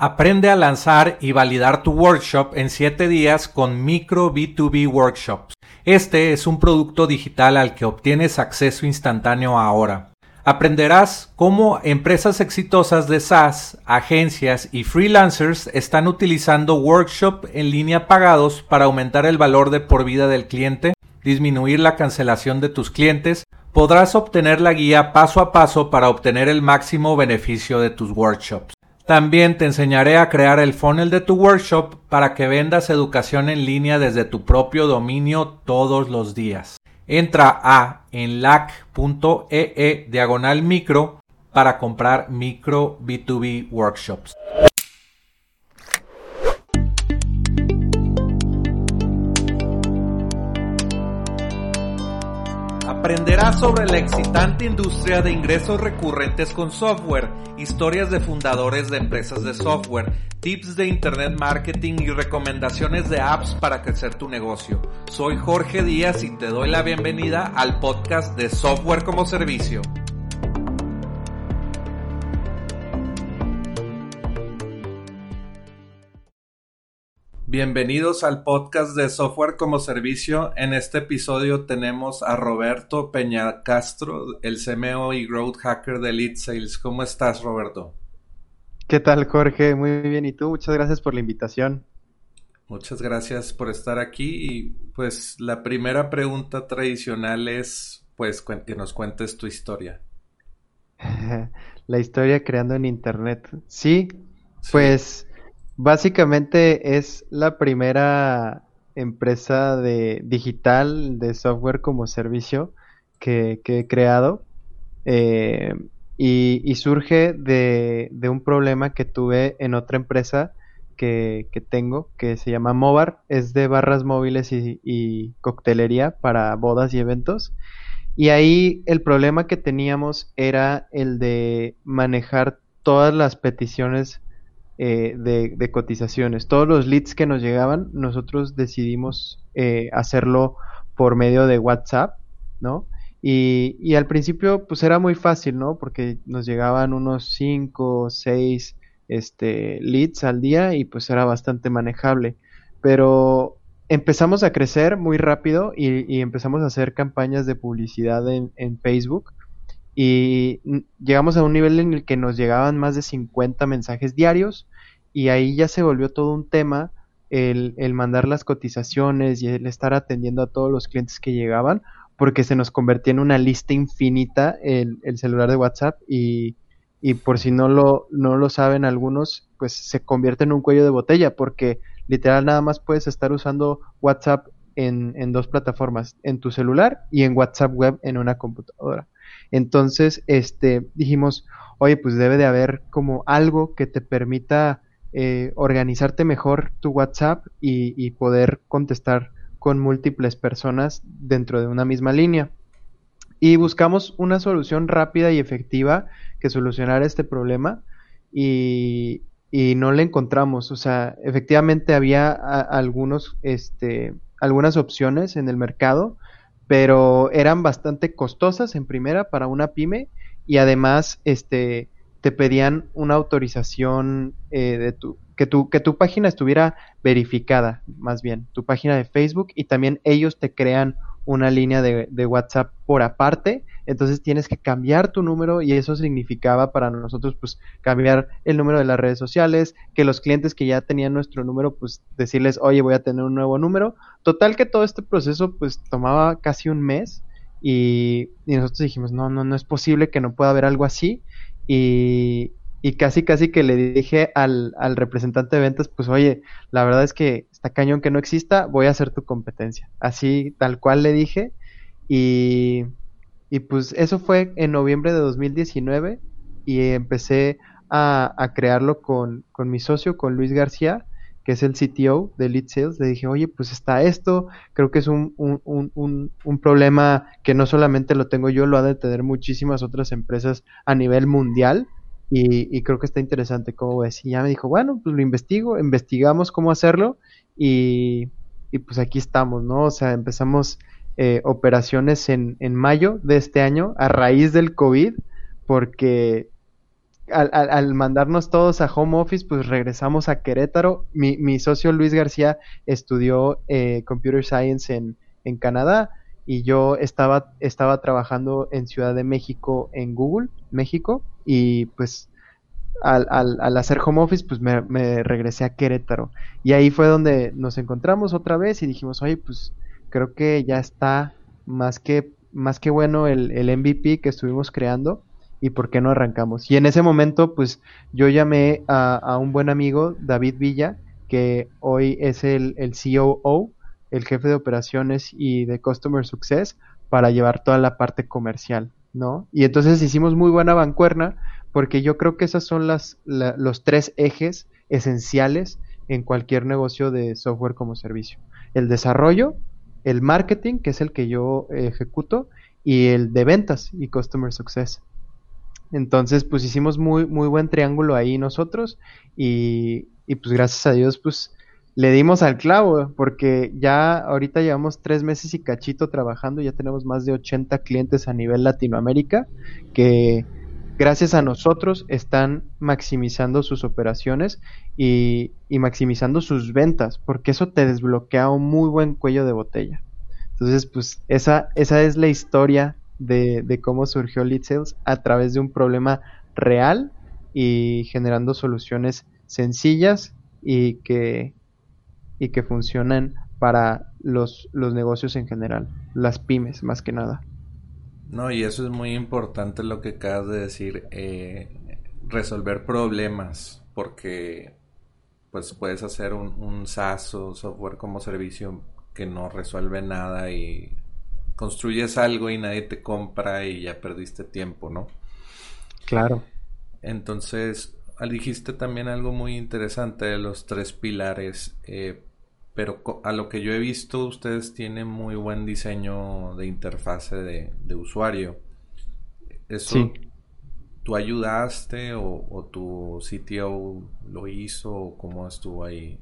Aprende a lanzar y validar tu workshop en 7 días con Micro B2B Workshops. Este es un producto digital al que obtienes acceso instantáneo ahora. Aprenderás cómo empresas exitosas de SaaS, agencias y freelancers están utilizando workshop en línea pagados para aumentar el valor de por vida del cliente, disminuir la cancelación de tus clientes, podrás obtener la guía paso a paso para obtener el máximo beneficio de tus workshops. También te enseñaré a crear el funnel de tu workshop para que vendas educación en línea desde tu propio dominio todos los días. Entra a enlac.ee e diagonal micro para comprar micro B2B workshops. Aprenderás sobre la excitante industria de ingresos recurrentes con software, historias de fundadores de empresas de software, tips de internet marketing y recomendaciones de apps para crecer tu negocio. Soy Jorge Díaz y te doy la bienvenida al podcast de Software como Servicio. Bienvenidos al podcast de Software como Servicio. En este episodio tenemos a Roberto Peña Castro, el CMO y Growth Hacker de Lead Sales. ¿Cómo estás, Roberto? ¿Qué tal, Jorge? Muy bien. ¿Y tú? Muchas gracias por la invitación. Muchas gracias por estar aquí. Y pues la primera pregunta tradicional es, pues, que nos cuentes tu historia. la historia creando en Internet. Sí, sí. pues Básicamente es la primera empresa de digital de software como servicio que, he creado eh, y, surge de, un problema que tuve en otra empresa que, tengo que se llama Movar, es de barras móviles y coctelería para bodas y eventos. Y ahí el problema que teníamos era el de manejar todas las peticiones eh, de, cotizaciones. Todos los leads que nos llegaban, nosotros decidimos eh, hacerlo por medio de WhatsApp, ¿no? Y, al principio, pues era muy fácil, ¿no? Porque nos llegaban unos 5 o 6 este, leads al día y pues era bastante manejable. Pero empezamos a crecer muy rápido y, empezamos a hacer campañas de publicidad en Facebook y llegamos a un nivel en el que nos llegaban más de 50 mensajes diarios y ahí ya se volvió todo un tema el, mandar las cotizaciones y el estar atendiendo a todos los clientes que llegaban porque se nos convertía en una lista infinita el, el celular de WhatsApp y, y por si no lo, no lo saben algunos, pues se convierte en un cuello de botella porque literal nada más puedes estar usando WhatsApp en, en dos plataformas, en tu celular y en WhatsApp web en una computadora. Entonces, este, dijimos, oye, pues debe de haber como algo que te permita eh, organizarte mejor tu WhatsApp y, poder contestar con múltiples personas dentro de una misma línea. Y buscamos una solución rápida y efectiva que solucionara este problema y, no la encontramos. O sea, efectivamente había algunos, este, algunas opciones en el mercado, pero eran bastante costosas en primera para una pyme y además este te pedían una autorización eh, de tu que tu que tu página estuviera verificada más bien tu página de Facebook y también ellos te crean una línea de, de, WhatsApp por aparte, entonces tienes que cambiar tu número y eso significaba para nosotros pues cambiar el número de las redes sociales, que los clientes que ya tenían nuestro número pues decirles, oye voy a tener un nuevo número. Total que todo este proceso pues tomaba casi un mes y, y nosotros dijimos, no, no, no es posible que no pueda haber algo así y, y casi casi que le dije al, al, representante de ventas, pues oye, la verdad es que está cañón que no exista, voy a hacer tu competencia. Así tal cual le dije y, y pues eso fue en noviembre de 2019 y empecé a, a crearlo con, con, mi socio, con Luis García, que es el CTO de Lead Sales. Le dije, oye, pues está esto, creo que es un, un, un, un problema que no solamente lo tengo yo, lo ha de tener muchísimas otras empresas a nivel mundial y, creo que está interesante cómo ves. Y ya me dijo, bueno, pues lo investigo, investigamos cómo hacerlo y, pues aquí estamos, ¿no? O sea, empezamos eh, operaciones en, en mayo de este año a raíz del COVID porque al, mandarnos todos a home office, pues regresamos a Querétaro. Mi, mi socio Luis García estudió eh, Computer Science en, en, Canadá y yo estaba, estaba trabajando en Ciudad de México, en Google, México, y pues al, al, hacer home office, pues me, regresé a Querétaro. Y ahí fue donde nos encontramos otra vez y dijimos, oye, pues creo que ya está más que, más que bueno el, el MVP que estuvimos creando y por qué no arrancamos. Y en ese momento, pues yo llamé a, un buen amigo, David Villa, que hoy es el, el COO, el jefe de operaciones y de Customer Success, para llevar toda la parte comercial, ¿no? Y entonces hicimos muy buena bancuerna, porque yo creo que esos son las, los tres ejes esenciales en cualquier negocio de software como servicio. El desarrollo, el marketing, que es el que yo ejecuto, y el de ventas y Customer Success. Entonces, pues hicimos muy, muy buen triángulo ahí nosotros y, y pues gracias a Dios, pues le dimos al clavo, porque ya ahorita llevamos tres meses y cachito trabajando, ya tenemos más de 80 clientes a nivel Latinoamérica que gracias a nosotros están maximizando sus operaciones y, y maximizando sus ventas, porque eso te desbloquea un muy buen cuello de botella. Entonces, pues esa, esa es la historia de, cómo surgió Lead Sales a través de un problema real y generando soluciones sencillas y que, y que funcionan para los, los negocios en general, las pymes más que nada. No, y eso es muy importante lo que acabas de decir, eh, resolver problemas, porque pues puedes hacer un, un SaaS o software como servicio que no resuelve nada y construyes algo y nadie te compra y ya perdiste tiempo, ¿no? Claro. Entonces, dijiste también algo muy interesante de los tres pilares, eh, pero a lo que yo he visto, ustedes tienen muy buen diseño de interfase de, usuario. ¿Eso tú ayudaste o, o tu CTO lo hizo o cómo estuvo ahí?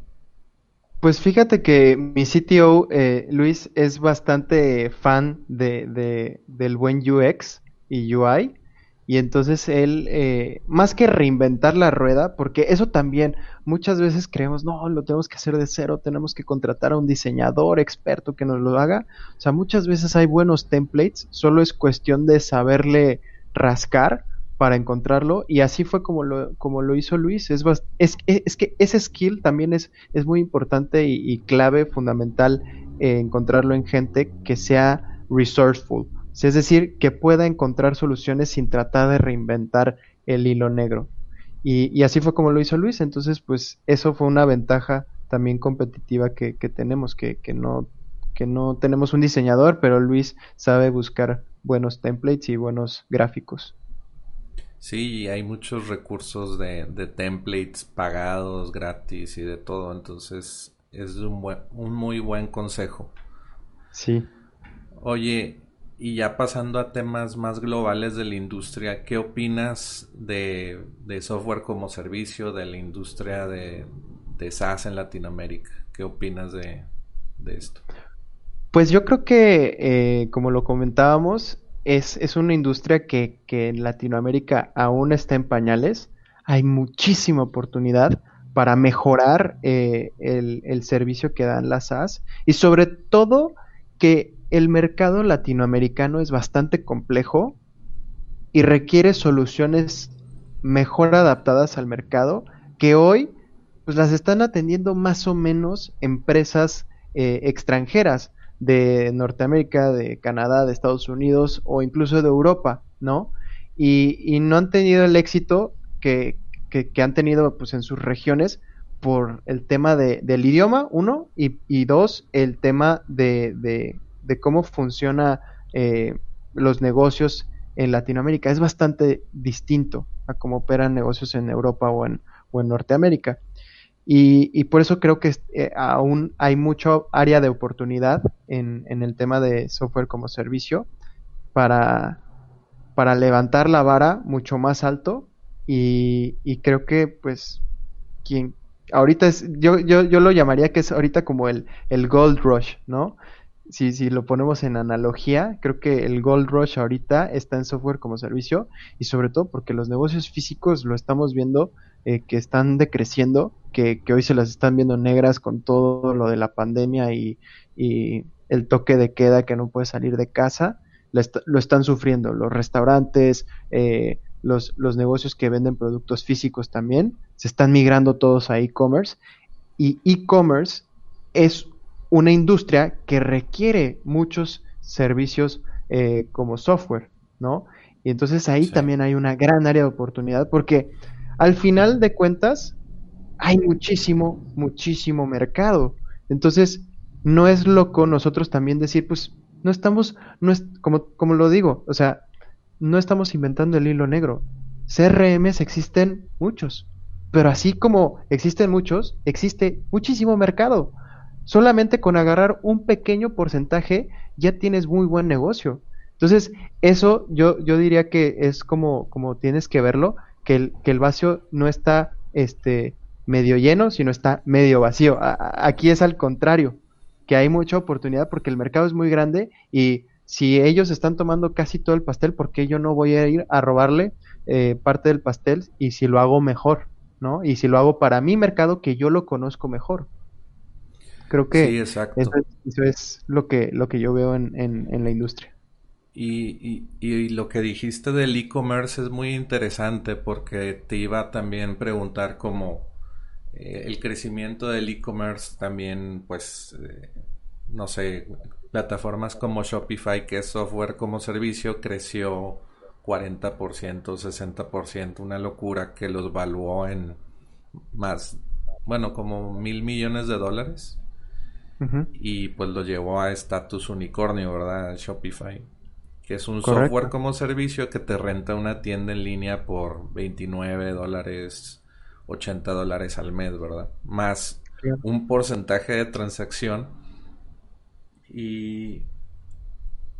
Pues fíjate que mi CTO, eh, Luis, es bastante fan de, del buen UX y UI. Y entonces él, eh, más que reinventar la rueda, porque eso también muchas veces creemos, no, lo tenemos que hacer de cero, tenemos que contratar a un diseñador experto que nos lo haga. O sea, muchas veces hay buenos templates, solo es cuestión de saberle rascar para encontrarlo y así fue como lo, como lo hizo Luis. Es, es, es que ese skill también es, es muy importante y, clave, fundamental eh, encontrarlo en gente que sea resourceful, es decir, que pueda encontrar soluciones sin tratar de reinventar el hilo negro. Y, y, así fue como lo hizo Luis, entonces pues eso fue una ventaja también competitiva que, que tenemos, que, que, no, que no tenemos un diseñador, pero Luis sabe buscar buenos templates y buenos gráficos. Sí, hay muchos recursos de, templates pagados, gratis y de todo, entonces es un, buen, un muy buen consejo. Sí. Oye, y ya pasando a temas más globales de la industria, ¿qué opinas de, software como servicio, de la industria de, SaaS en Latinoamérica? ¿Qué opinas de, esto? Pues yo creo que, eh, como lo comentábamos, es, una industria que, en Latinoamérica aún está en pañales. Hay muchísima oportunidad para mejorar eh, el, servicio que dan las SaaS y sobre todo que el mercado latinoamericano es bastante complejo y requiere soluciones mejor adaptadas al mercado que hoy pues las están atendiendo más o menos empresas eh, extranjeras de Norteamérica, de Canadá, de Estados Unidos o incluso de Europa, ¿no? Y, no han tenido el éxito que, han tenido pues, en sus regiones por el tema de, del idioma, uno, y, dos, el tema de, de, cómo funciona eh, los negocios en Latinoamérica. Es bastante distinto a cómo operan negocios en Europa o en, o en Norteamérica. Y, por eso creo que eh, aún hay mucho área de oportunidad en, el tema de software como servicio para, para levantar la vara mucho más alto y, creo que pues ahorita es yo, yo, yo lo llamaría que es ahorita como el, el gold rush, ¿no? Si, si lo ponemos en analogía, creo que el Gold Rush ahorita está en software como servicio y sobre todo porque los negocios físicos lo estamos viendo eh, que están decreciendo, que, que, hoy se las están viendo negras con todo lo de la pandemia y, el toque de queda que no puede salir de casa, lo, están sufriendo. Los restaurantes, eh, los, los negocios que venden productos físicos también, se están migrando todos a e-commerce y e-commerce es una industria que requiere muchos servicios eh, como software, ¿no? Y entonces ahí también hay una gran área de oportunidad porque al final de cuentas hay muchísimo, muchísimo mercado. Entonces, no es loco nosotros también decir, pues, no estamos, no es, como, como lo digo, o sea, no estamos inventando el hilo negro. CRMs existen muchos, pero así como existen muchos, existe muchísimo mercado. Solamente con agarrar un pequeño porcentaje ya tienes muy buen negocio. Entonces, eso yo, yo diría que es como, como tienes que verlo, que el, que el vacío no está este, medio lleno, sino está medio vacío. aquí es al contrario, que hay mucha oportunidad porque el mercado es muy grande y si ellos están tomando casi todo el pastel, ¿por qué yo no voy a ir a robarle eh, parte del pastel y si lo hago mejor, ¿no? Y si lo hago para mi mercado que yo lo conozco mejor. Creo que Eso, es, lo que, lo que yo veo en, en, la industria. Y, y, lo que dijiste del e-commerce es muy interesante porque te iba a también preguntar cómo eh, el crecimiento del e-commerce también, pues, eh, no sé, plataformas como Shopify, que es software como servicio, creció 40%, 60%, una locura que los valuó en más, bueno, como mil millones de dólares y pues lo llevó a estatus unicornio, ¿verdad? Shopify, que es un software como servicio que te renta una tienda en línea por 29 dólares, 80 dólares al mes, ¿verdad? Más un porcentaje de transacción. Y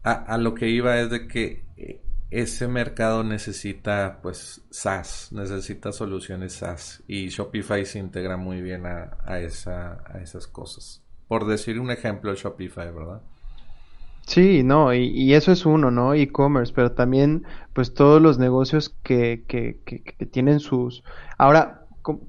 a, lo que iba es de que eh, ese mercado necesita pues SaaS, necesita soluciones SaaS y Shopify se integra muy bien a, a, esa, a esas cosas por decir un ejemplo, Shopify, ¿verdad? Sí, no, y, eso es uno, ¿no? E-commerce, pero también, pues todos los negocios que, que, que, tienen sus... Ahora,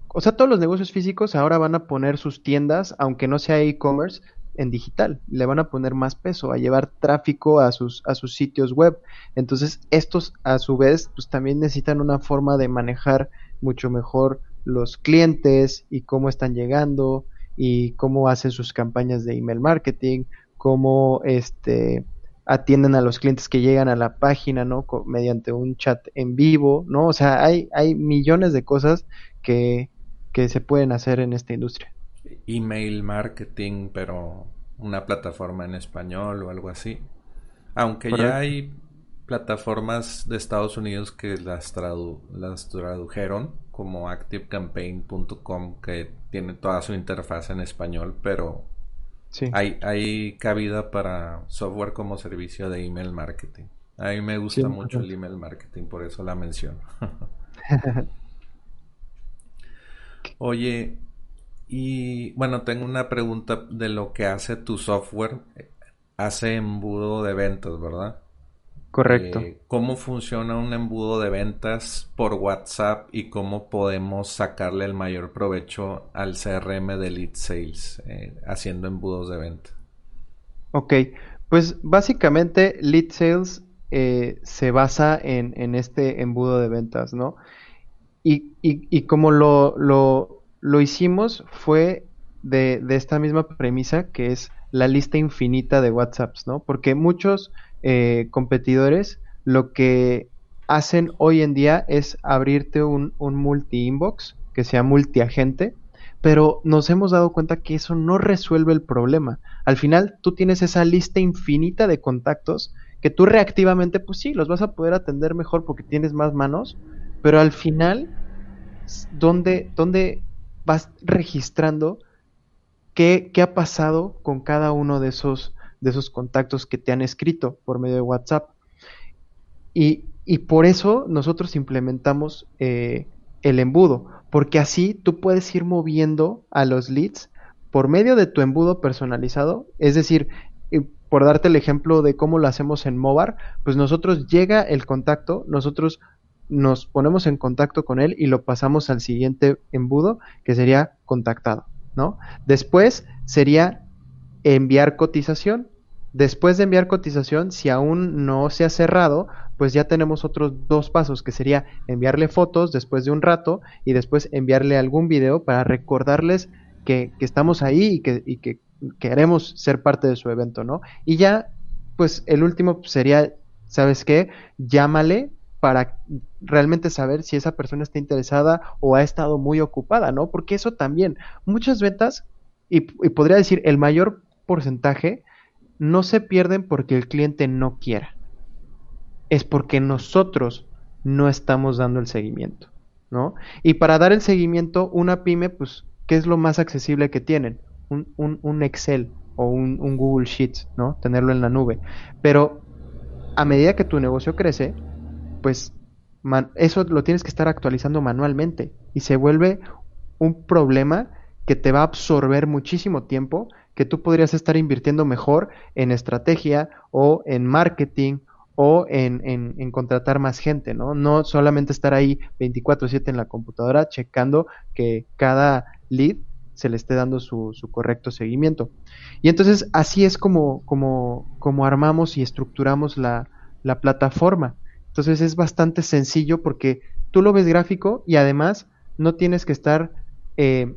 o sea, todos los negocios físicos ahora van a poner sus tiendas, aunque no sea e-commerce, en digital. Le van a poner más peso, a llevar tráfico a sus, a sus sitios web. Entonces, estos, a su vez, pues también necesitan una forma de manejar mucho mejor los clientes y cómo están llegando, y cómo hacen sus campañas de email marketing, cómo este atienden a los clientes que llegan a la página, ¿no? mediante un chat en vivo, ¿no? O sea, hay, hay millones de cosas que, que se pueden hacer en esta industria. Email marketing, pero una plataforma en español o algo así. Aunque ya hay plataformas de Estados Unidos que las, las tradujeron, como activecampaign.com, que tiene toda su interfaz en español, pero hay, hay cabida para software como servicio de email marketing. A mí me gusta mucho el email marketing, por eso la menciono. Oye, y bueno, tengo una pregunta de lo que hace tu software. Hace embudo de ventas, ¿verdad? Correcto. Eh, ¿Cómo funciona un embudo de ventas por WhatsApp y cómo podemos sacarle el mayor provecho al CRM de Lead Sales eh, haciendo embudos de venta? Ok, pues básicamente Lead Sales eh, se basa en, este embudo de ventas, ¿no? Y, y, como lo, lo, lo, hicimos fue de, de esta misma premisa que es la lista infinita de WhatsApps, ¿no? Porque muchos eh, competidores lo que hacen hoy en día es abrirte un, un multi-inbox que sea multi-agente, pero nos hemos dado cuenta que eso no resuelve el problema. Al final tú tienes esa lista infinita de contactos que tú reactivamente, pues sí, los vas a poder atender mejor porque tienes más manos, pero al final, ¿dónde, dónde vas registrando qué, ha pasado con cada uno de esos de esos contactos que te han escrito por medio de WhatsApp. Y, por eso nosotros implementamos eh, el embudo, porque así tú puedes ir moviendo a los leads por medio de tu embudo personalizado, es decir, por darte el ejemplo de cómo lo hacemos en Movar, pues nosotros llega el contacto, nosotros nos ponemos en contacto con él y lo pasamos al siguiente embudo, que sería contactado, ¿no? Después sería enviar cotización. Después de enviar cotización, si aún no se ha cerrado, pues ya tenemos otros dos pasos, que sería enviarle fotos después de un rato y después enviarle algún video para recordarles que, estamos ahí y que, y que queremos ser parte de su evento, ¿no? Y ya, pues el último sería, ¿sabes qué? Llámale para realmente saber si esa persona está interesada o ha estado muy ocupada, ¿no? Porque eso también, muchas ventas, y, podría decir el mayor porcentaje, no se pierden porque el cliente no quiera. Es porque nosotros no estamos dando el seguimiento, ¿no? Y para dar el seguimiento, una pyme, pues, ¿qué es lo más accesible que tienen? Un, un, Excel o un, un Google Sheets, ¿no? Tenerlo en la nube. Pero a medida que tu negocio crece, pues eso lo tienes que estar actualizando manualmente y se vuelve un problema que te va a absorber muchísimo tiempo que tú podrías estar invirtiendo mejor en estrategia o en marketing o en, en, contratar más gente, ¿no? No solamente estar ahí 24/7 en la computadora checando que cada lead se le esté dando su, su correcto seguimiento. Y entonces así es como, como, como armamos y estructuramos la, la plataforma. Entonces es bastante sencillo porque tú lo ves gráfico y además no tienes que estar eh,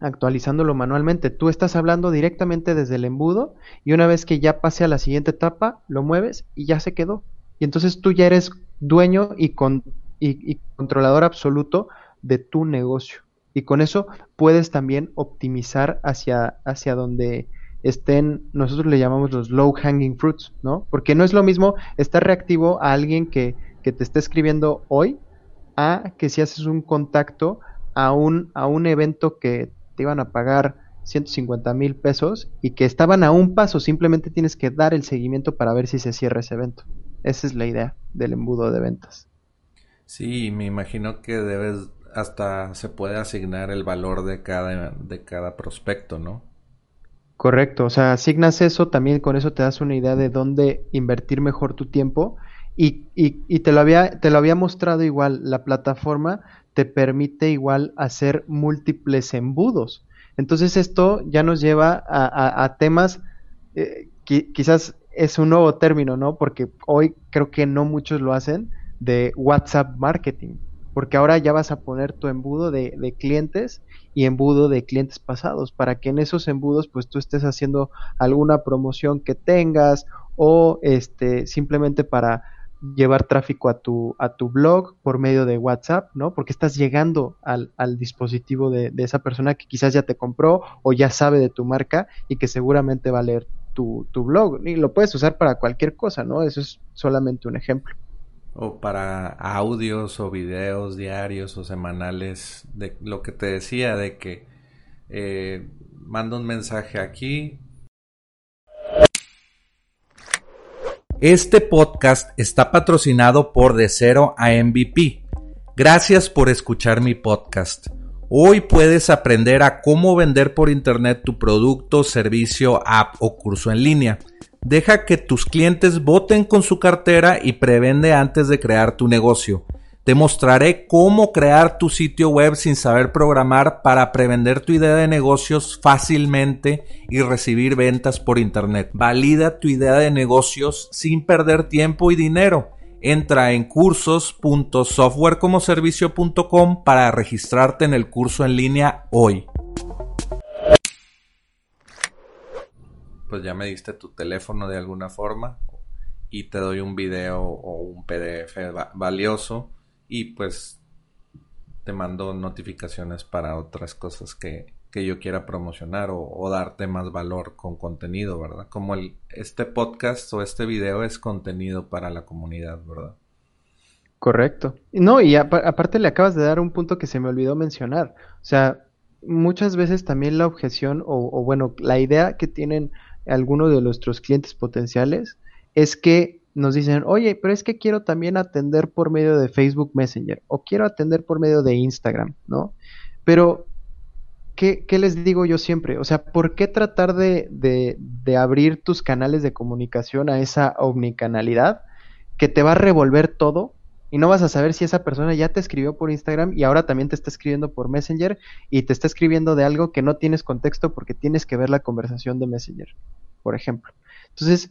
actualizándolo manualmente. Tú estás hablando directamente desde el embudo y una vez que ya pase a la siguiente etapa, lo mueves y ya se quedó. Y entonces tú ya eres dueño y, con, y controlador absoluto de tu negocio. Y con eso puedes también optimizar hacia, hacia donde estén, nosotros le llamamos los low hanging fruits, ¿no? Porque no es lo mismo estar reactivo a alguien que, que te esté escribiendo hoy a que si haces un contacto a un, a un evento que te iban a pagar 150 mil pesos y que estaban a un paso, simplemente tienes que dar el seguimiento para ver si se cierra ese evento. Esa es la idea del embudo de ventas. Sí, me imagino que debes hasta se puede asignar el valor de cada de cada prospecto, ¿no? Correcto, o sea, asignas eso, también con eso te das una idea de dónde invertir mejor tu tiempo y, y, y te, lo había, te lo había mostrado igual, la plataforma te permite igual hacer múltiples embudos. Entonces esto ya nos lleva a, a, temas, eh, quizás es un nuevo término, ¿no? Porque hoy creo que no muchos lo hacen, de WhatsApp marketing porque ahora ya vas a poner tu embudo de, clientes y embudo de clientes pasados para que en esos embudos pues tú estés haciendo alguna promoción que tengas o este simplemente para llevar tráfico a tu a tu blog por medio de WhatsApp, ¿no? Porque estás llegando al, al dispositivo de, de, esa persona que quizás ya te compró o ya sabe de tu marca y que seguramente va a leer tu, tu blog. Y lo puedes usar para cualquier cosa, ¿no? Eso es solamente un ejemplo o para audios o videos diarios o semanales de lo que te decía de que eh, manda un mensaje aquí. Este podcast está patrocinado por De Cero a MVP. Gracias por escuchar mi podcast. Hoy puedes aprender a cómo vender por internet tu producto, servicio, app o curso en línea Deja que tus clientes voten con su cartera y prevende antes de crear tu negocio. Te mostraré cómo crear tu sitio web sin saber programar para prevender tu idea de negocios fácilmente y recibir ventas por internet. Valida tu idea de negocios sin perder tiempo y dinero. Entra en cursos.softwarecomoservicio.com para registrarte en el curso en línea hoy. Pues ya me diste tu teléfono de alguna forma y te doy un video o un PDF valioso y pues te mando notificaciones para otras cosas que, yo quiera promocionar o, darte más valor con contenido, ¿verdad? Como el, este podcast o este video es contenido para la comunidad, ¿verdad? Correcto. No, y aparte le acabas de dar un punto que se me olvidó mencionar. O sea, muchas veces también la objeción o bueno, la idea que tienen algunos de nuestros clientes potenciales es que nos dicen, oye, pero es que quiero también atender por medio de Facebook Messenger o quiero atender por medio de Instagram, ¿no? Pero, ¿qué, les digo yo siempre? O sea, ¿por qué tratar de, de, abrir tus canales de comunicación a esa omnicanalidad que te va a revolver todo y no vas a saber si esa persona ya te escribió por Instagram y ahora también te está escribiendo por Messenger y te está escribiendo de algo que no tienes contexto porque tienes que ver la conversación de Messenger, por ejemplo. Entonces,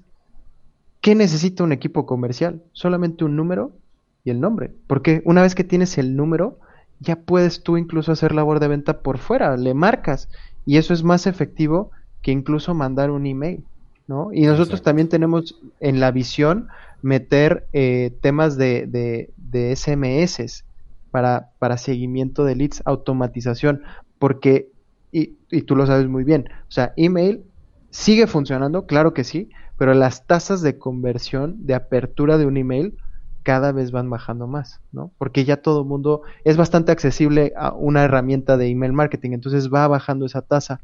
¿qué necesita un equipo comercial? Solamente un número y el nombre. Porque una vez que tienes el número, ya puedes tú incluso hacer labor de venta por fuera, le marcas y eso es más efectivo que incluso mandar un email, ¿no? Y nosotros también tenemos en la visión meter eh, temas de, de, de SMS para, para seguimiento de leads, automatización, porque, y, y tú lo sabes muy bien, o sea, email sigue funcionando, claro que sí, pero las tasas de conversión, de apertura de un email, cada vez van bajando más, ¿no? Porque ya todo mundo es bastante accesible a una herramienta de email marketing, entonces va bajando esa tasa.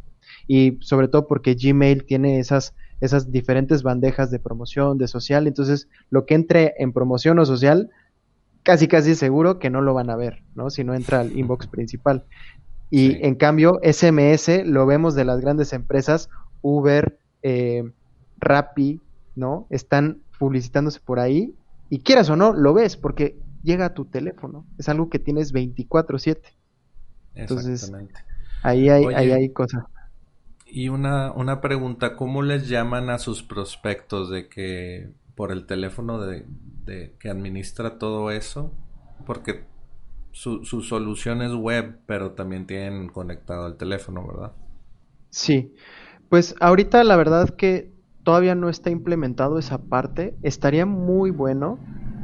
Y sobre todo porque Gmail tiene esas, esas diferentes bandejas de promoción, de social, entonces lo que entre en promoción o social, casi casi seguro que no lo van a ver, ¿no? Si no entra al inbox principal. Y en cambio, SMS lo vemos de las grandes empresas, Uber, eh, Rappi, ¿no? Están publicitándose por ahí y quieras o no, lo ves porque llega a tu teléfono. Es algo que tienes 24/7. Entonces, ahí hay, ahí hay cosas. Y una, una pregunta, ¿cómo les llaman a sus prospectos de que por el teléfono de, que administra todo eso? Porque su, su solución es web, pero también tienen conectado el teléfono, ¿verdad? Sí, pues ahorita la verdad que todavía no está implementado esa parte, estaría muy bueno,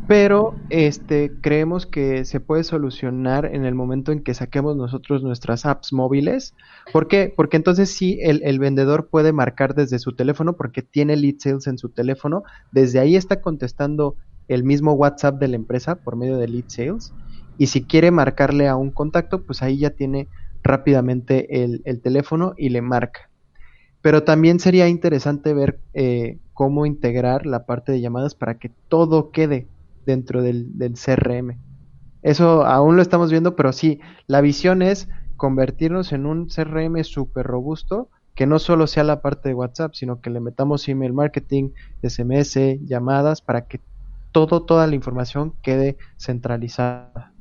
pero este creemos que se puede solucionar en el momento en que saquemos nosotros nuestras apps móviles. ¿Por qué? Porque entonces sí el, vendedor puede marcar desde su teléfono porque tiene lead sales en su teléfono, desde ahí está contestando el mismo WhatsApp de la empresa por medio de lead sales y si quiere marcarle a un contacto, pues ahí ya tiene rápidamente el, el teléfono y le marca. Pero también sería interesante ver eh, cómo integrar la parte de llamadas para que todo quede dentro del, CRM. Eso aún lo estamos viendo, pero sí, la visión es convertirnos en un CRM súper robusto que no solo sea la parte de WhatsApp, sino que le metamos email marketing, SMS, llamadas, para que todo, toda la información quede centralizada.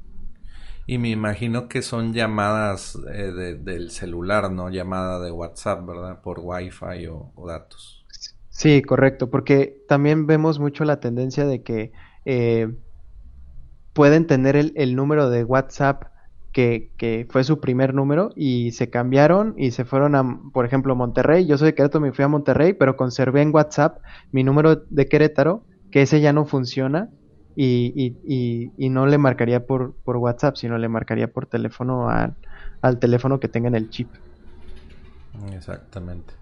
Y me imagino que son llamadas eh, del celular, ¿no? Llamada de WhatsApp, ¿verdad? Por Wi-Fi o, datos. Sí, correcto, porque también vemos mucho la tendencia de que eh, pueden tener el, número de WhatsApp que, fue su primer número y se cambiaron y se fueron a, por ejemplo, Monterrey. Yo soy de Querétaro, me fui a Monterrey, pero conservé en WhatsApp mi número de Querétaro, que ese ya no funciona y, no le marcaría por, por, WhatsApp, sino le marcaría por teléfono al, al teléfono que tenga en el chip. Exactamente.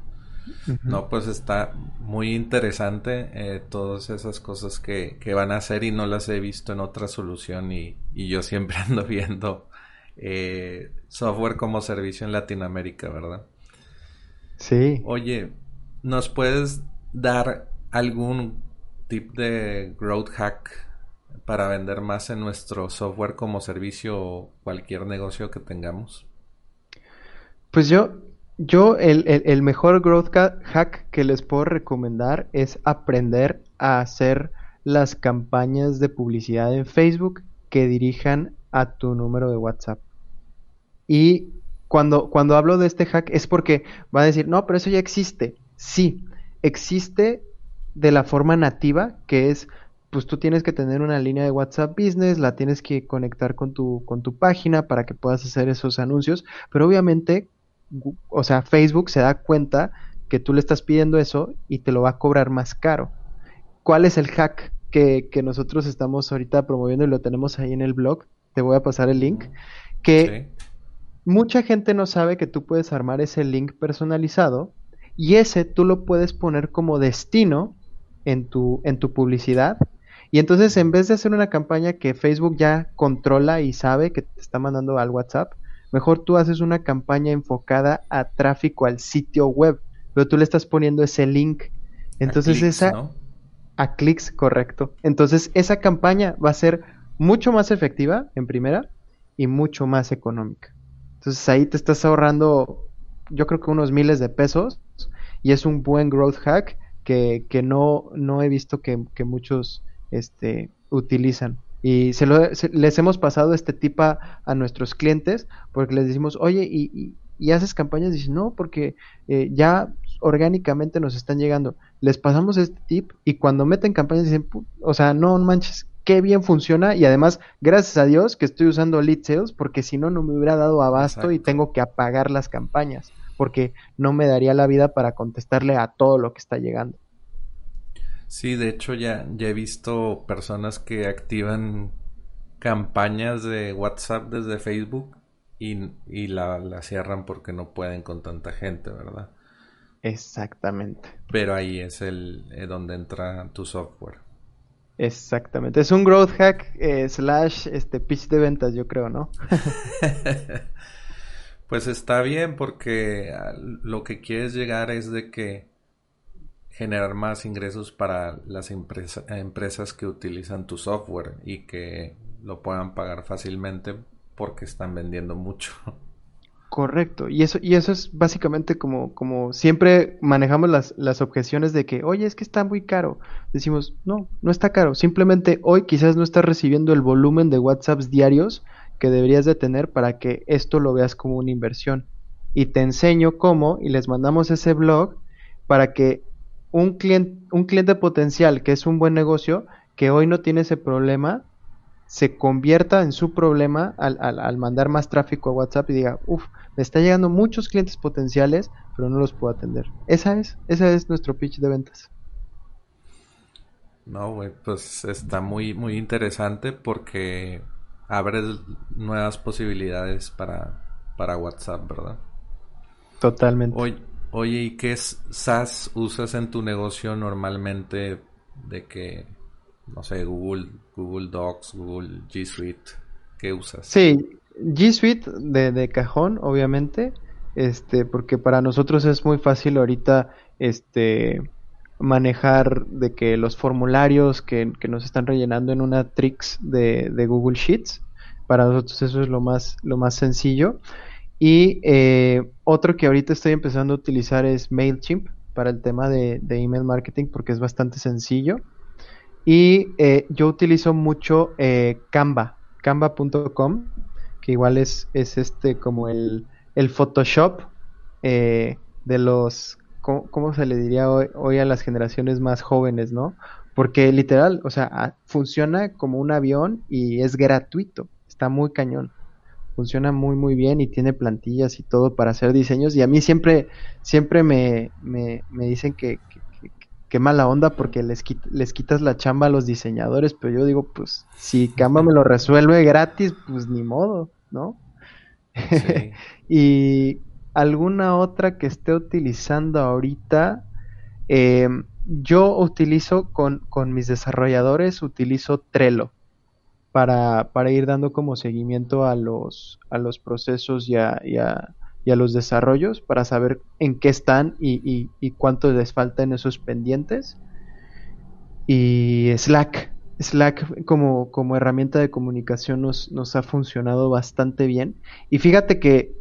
No, pues está muy interesante eh, todas esas cosas que, que, van a hacer y no las he visto en otra solución y, y yo siempre ando viendo eh, software como servicio en Latinoamérica, ¿verdad? Sí. Oye, ¿nos puedes dar algún tip de growth hack para vender más en nuestro software como servicio o cualquier negocio que tengamos? Pues yo, yo el, mejor growth hack que les puedo recomendar es aprender a hacer las campañas de publicidad en Facebook que dirijan a tu número de WhatsApp. Y cuando, cuando hablo de este hack es porque va a decir, no, pero eso ya existe. Sí, existe de la forma nativa, que es pues tú tienes que tener una línea de WhatsApp Business, la tienes que conectar con tu, con tu página para que puedas hacer esos anuncios, pero obviamente, o sea, Facebook se da cuenta que tú le estás pidiendo eso y te lo va a cobrar más caro. ¿Cuál es el hack que, que nosotros estamos ahorita promoviendo y lo tenemos ahí en el blog? Te voy a pasar el link. Que mucha gente no sabe que tú puedes armar ese link personalizado y ese tú lo puedes poner como destino en tu, en tu publicidad y entonces en vez de hacer una campaña que Facebook ya controla y sabe que te está mandando al WhatsApp, mejor tú haces una campaña enfocada a tráfico al sitio web, pero tú le estás poniendo ese link. Entonces esa a clics, correcto. Entonces esa campaña va a ser mucho más efectiva en primera y mucho más económica. Entonces ahí te estás ahorrando yo creo que unos miles de pesos y es un buen growth hack que, que no, no he visto que, muchos este, utilizan. Y se, lo, les hemos pasado este tip a, nuestros clientes porque les decimos, oye, ¿y, y, haces campañas? Y dicen, no, porque eh, ya orgánicamente nos están llegando. Les pasamos este tip y cuando meten campañas dicen, o sea, no manches, qué bien funciona y además, gracias a Dios que estoy usando Lead Sales porque si no, no me hubiera dado abasto y tengo que apagar las campañas porque no me daría la vida para contestarle a todo lo que está llegando. Sí, de hecho ya, ya he visto personas que activan campañas de WhatsApp desde Facebook y, y la, la, cierran porque no pueden con tanta gente, ¿verdad? Exactamente. Pero ahí es el eh, donde entra tu software. Exactamente. Es un growth hack eh, slash este pitch de ventas, yo creo, ¿no? Pues está bien porque ah, lo que quieres llegar es de que generar más ingresos para las empresas que utilizan tu software y que lo puedan pagar fácilmente porque están vendiendo mucho. Correcto, y eso, y eso es básicamente como, como siempre manejamos las, las objeciones de que, oye, es que está muy caro. Decimos, no, no está caro, simplemente hoy quizás no estás recibiendo el volumen de WhatsApps diarios que deberías de tener para que esto lo veas como una inversión. Y te enseño cómo y les mandamos ese blog para que un cliente, un cliente potencial que es un buen negocio, que hoy no tiene ese problema, se convierta en su problema al, al, mandar más tráfico a WhatsApp y diga, uff, me está llegando muchos clientes potenciales, pero no los puedo atender. Esa es, esa es nuestro pitch de ventas. No, güey, pues está muy, muy interesante porque abres nuevas posibilidades para, para WhatsApp, ¿verdad? Totalmente. Oye, oye, ¿y qué SaaS usas en tu negocio normalmente de que, no sé, Google, Google Docs, Google G Suite? ¿Qué usas? Sí, G Suite de, de cajón, obviamente, este, porque para nosotros es muy fácil ahorita, este, manejar de que los formularios que, nos están rellenando en una Trix de, Google Sheets, para nosotros eso es lo más, lo más sencillo. Y eh, otro que ahorita estoy empezando a utilizar es MailChimp para el tema de, email marketing porque es bastante sencillo. Y eh, yo utilizo mucho eh, Canva, canva.com, que igual es, es este como el, el Photoshop de los ¿cómo, se le diría hoy, a las generaciones más jóvenes, no? Porque literal, o sea, funciona como un avión y es gratuito, está muy cañón. Funciona muy muy bien y tiene plantillas y todo para hacer diseños y a mí siempre siempre me, me, dicen que, que, mala onda porque les, les quitas la chamba a los diseñadores, pero yo digo, pues si Canva me lo resuelve gratis, pues ni modo, ¿no? y alguna otra que esté utilizando ahorita. Eh, yo utilizo con, mis desarrolladores, utilizo Trello para, para, ir dando como seguimiento a los, a los procesos y a, y, a, los desarrollos para saber en qué están y, y, cuánto les falta en esos pendientes. Y Slack, Slack como, como herramienta de comunicación nos, nos ha funcionado bastante bien. Y fíjate que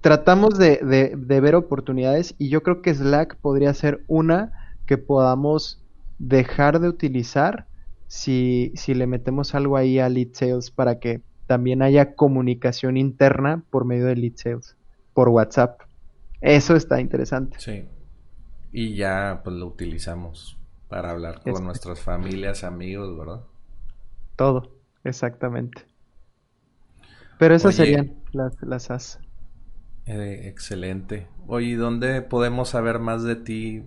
tratamos de, ver oportunidades y yo creo que Slack podría ser una que podamos dejar de utilizar si, si le metemos algo ahí a Lead Sales para que también haya comunicación interna por medio de Lead Sales, por WhatsApp. Eso está interesante. Sí. Y ya pues lo utilizamos para hablar con nuestras familias, amigos, ¿verdad? Todo, exactamente. Pero esas serían las, las as. Eh, excelente. Oye, ¿dónde podemos saber más de ti?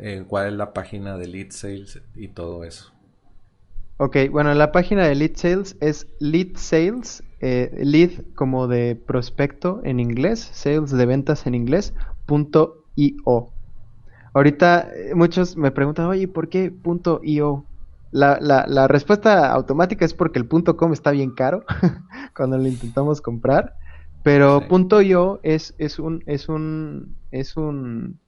Eh, ¿Cuál es la página de Lead Sales y todo eso? Ok, bueno, la página de Lead Sales es Lead Sales, eh, lead como de prospecto en inglés, sales de ventas en inglés, punto .io. Ahorita muchos me preguntan, oye, ¿por qué punto .io? La, la, la respuesta automática es porque el punto .com está bien caro cuando lo intentamos comprar. Pero punto .io es, es un, es un, es un,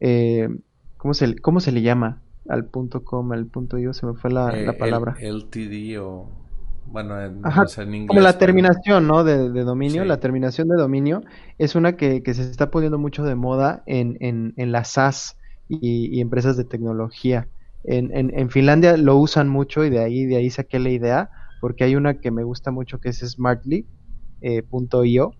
eh, ¿cómo, se, ¿cómo se le llama al punto .com, al punto .io? Se me fue la, eh, palabra. LTD o Bueno, en, inglés. Como la terminación, ¿no? De, dominio. La terminación de dominio es una que, se está poniendo mucho de moda en, en, en las SaaS y, empresas de tecnología. En, en, Finlandia lo usan mucho y de ahí, de ahí saqué la idea, porque hay una que me gusta mucho que es Smartly.io, eh,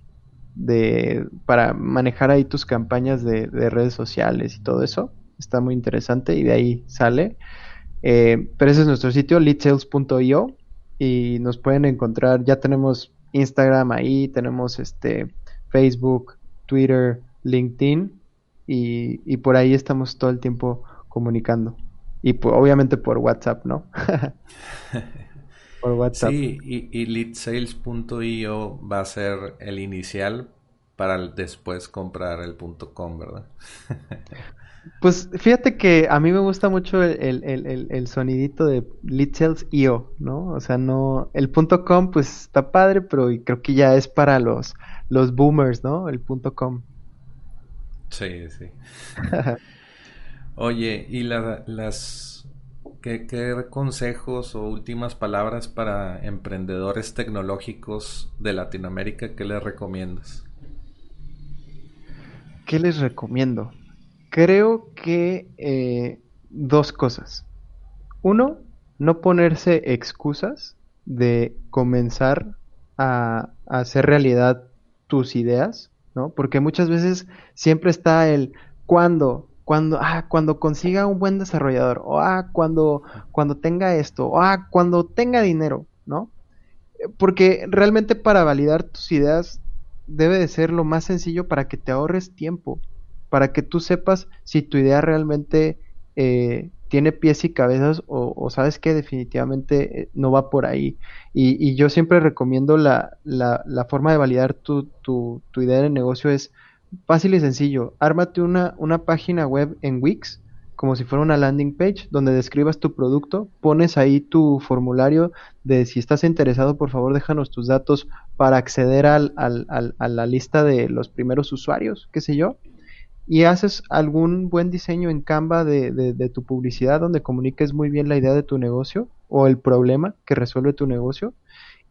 de, para manejar ahí tus campañas de, redes sociales y todo eso. Está muy interesante y de ahí sale. Eh, pero ese es nuestro sitio, leadsales.io y nos pueden encontrar, ya tenemos Instagram ahí, tenemos este Facebook, Twitter, LinkedIn y, y por ahí estamos todo el tiempo comunicando. Y obviamente por WhatsApp, ¿no? por WhatsApp. Sí, y, y leadsales.io va a ser el inicial para después comprar el .com, ¿verdad? Pues fíjate que a mí me gusta mucho el, el, sonidito de Lead ¿no? O sea, no. El punto .com, pues está padre, pero creo que ya es para los, los boomers, ¿no? El punto .com. Sí, sí. Oye, ¿y las. ¿qué, ¿Qué consejos o últimas palabras para emprendedores tecnológicos de Latinoamérica que les recomiendas? ¿Qué les recomiendo? Creo que eh, dos cosas. Uno, no ponerse excusas de comenzar a, hacer realidad tus ideas, ¿no? Porque muchas veces siempre está el cuando, cuando, ah, cuando consiga un buen desarrollador, o ah, cuando, cuando tenga esto, o ah, cuando tenga dinero, ¿no? Porque realmente para validar tus ideas debe de ser lo más sencillo para que te ahorres tiempo para que tú sepas si tu idea realmente eh, tiene pies y cabezas o, sabes que definitivamente eh, no va por ahí. Y, yo siempre recomiendo la, la, forma de validar tu, tu, idea de negocio es fácil y sencillo. Ármate una página web en Wix como si fuera una landing page donde describas tu producto, pones ahí tu formulario de si estás interesado, por favor déjanos tus datos para acceder al, al, al, a la lista de los primeros usuarios, qué sé yo, y haces algún buen diseño en Canva de, de, tu publicidad donde comuniques muy bien la idea de tu negocio o el problema que resuelve tu negocio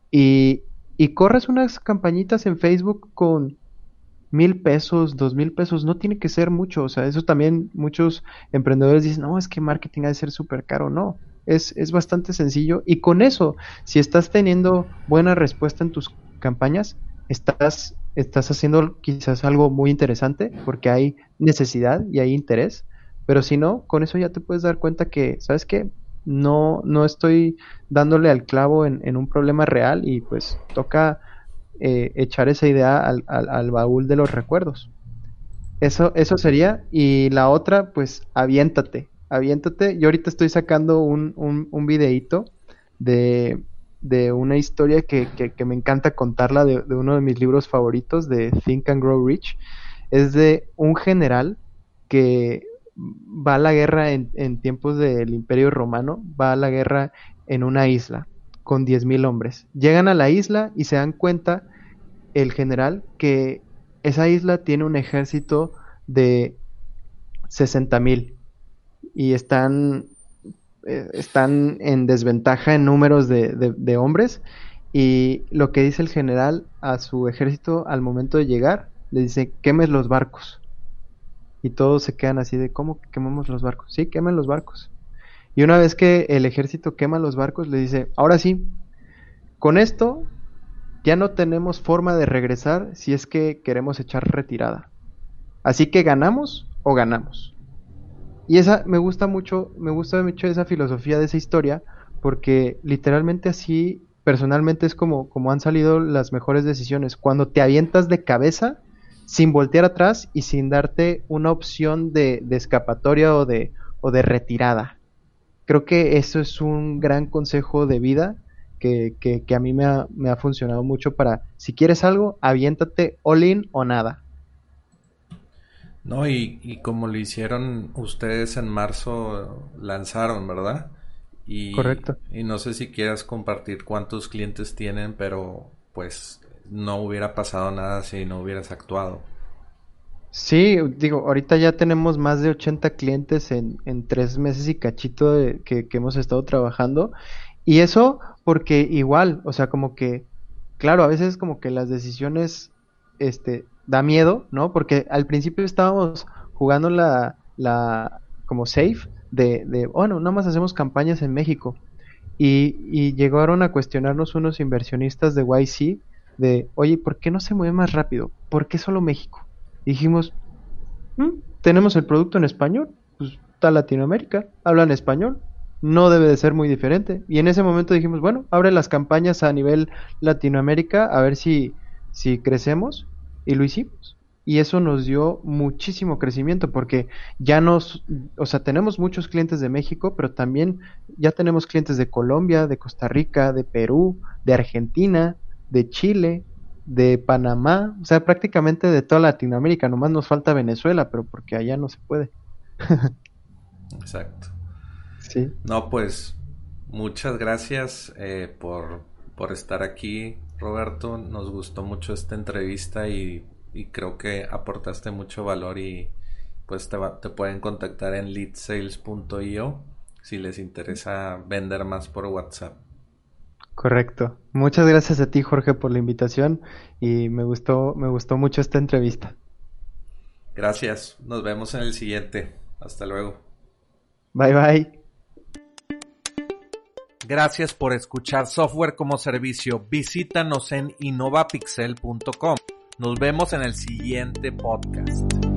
y, y corres unas campañitas en Facebook con mil pesos, dos mil pesos, no tiene que ser mucho, o sea, eso también muchos emprendedores dicen, no, es que marketing ha de ser súper caro, no, es, es bastante sencillo y con eso, si estás teniendo buena respuesta en tus campañas, estás estás haciendo quizás algo muy interesante porque hay necesidad y hay interés, pero si no, con eso ya te puedes dar cuenta que, ¿sabes qué? No, no estoy dándole al clavo en, un problema real y pues toca eh, echar esa idea al, al, baúl de los recuerdos. Eso, eso sería. Y la otra, pues aviéntate, aviéntate. Yo ahorita estoy sacando un, un, un videíto de de una historia que, que, me encanta contarla de, uno de mis libros favoritos, de Think and Grow Rich. Es de un general que va a la guerra en, en tiempos del Imperio Romano, va a la guerra en una isla con 10.000 hombres. Llegan a la isla y se dan cuenta el general que esa isla tiene un ejército de 60.000 y están eh, están en desventaja en números de, hombres y lo que dice el general a su ejército al momento de llegar, le dice, quemes los barcos. Y todos se quedan así de, ¿cómo quemamos los barcos? Sí, quemen los barcos. Y una vez que el ejército quema los barcos, le dice, ahora sí, con esto ya no tenemos forma de regresar si es que queremos echar retirada. Así que ganamos o ganamos. Y esa me gusta mucho, me gusta mucho esa filosofía de esa historia, porque literalmente así, personalmente es como, como han salido las mejores decisiones. Cuando te avientas de cabeza, sin voltear atrás y sin darte una opción de, escapatoria o de, o de retirada. Creo que eso es un gran consejo de vida que, que, a mí me ha, me ha funcionado mucho para, si quieres algo, aviéntate all in o nada. No, y, como lo hicieron ustedes en marzo, lanzaron, ¿verdad? Y, Correcto. Y no sé si quieras compartir cuántos clientes tienen, pero pues no hubiera pasado nada si no hubieras actuado. Sí, digo, ahorita ya tenemos más de 80 clientes en, en tres meses y cachito de, que, que hemos estado trabajando Y eso porque igual, o sea, como que, claro, a veces como que las decisiones, este, da miedo, ¿no? Porque al principio estábamos jugando la, la como safe de, de, bueno, nada más hacemos campañas en México. Y, y llegaron a cuestionarnos unos inversionistas de YC de, oye, ¿por qué no se mueve más rápido? ¿Por qué solo México? dijimos, mm, tenemos el producto en español, pues está Latinoamérica, hablan español, no debe de ser muy diferente. Y en ese momento dijimos, bueno, abre las campañas a nivel Latinoamérica, a ver si, si crecemos, y lo hicimos. Y eso nos dio muchísimo crecimiento porque ya nos, o sea, tenemos muchos clientes de México, pero también ya tenemos clientes de Colombia, de Costa Rica, de Perú, de Argentina, de Chile, de Panamá, o sea, prácticamente de toda Latinoamérica, nomás nos falta Venezuela, pero porque allá no se puede. Exacto. Sí. No, pues muchas gracias eh, por, por estar aquí, Roberto. Nos gustó mucho esta entrevista y, y creo que aportaste mucho valor y pues te, te pueden contactar en leadsales.io si les interesa vender más por WhatsApp. Correcto. Muchas gracias a ti, Jorge, por la invitación y me gustó, me gustó mucho esta entrevista. Gracias. Nos vemos en el siguiente. Hasta luego. Bye bye. Gracias por escuchar Software como Servicio. Visítanos en innovapixel.com. Nos vemos en el siguiente podcast.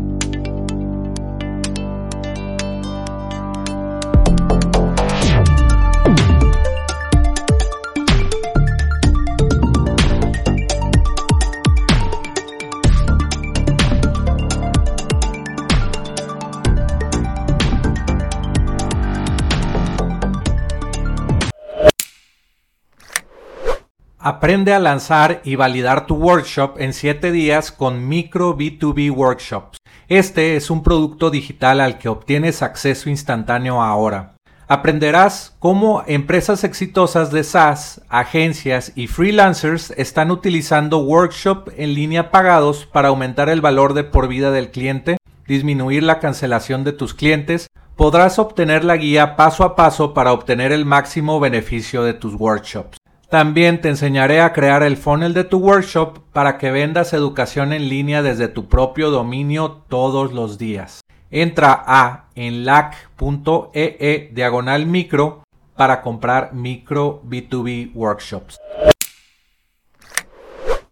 Aprende a lanzar y validar tu workshop en 7 días con Micro B2B Workshops. Este es un producto digital al que obtienes acceso instantáneo ahora. Aprenderás cómo empresas exitosas de SaaS, agencias y freelancers están utilizando workshop en línea pagados para aumentar el valor de por vida del cliente, disminuir la cancelación de tus clientes, podrás obtener la guía paso a paso para obtener el máximo beneficio de tus workshops. También te enseñaré a crear el funnel de tu workshop para que vendas educación en línea desde tu propio dominio todos los días. Entra a enlac.ee e diagonal micro para comprar micro B2B workshops.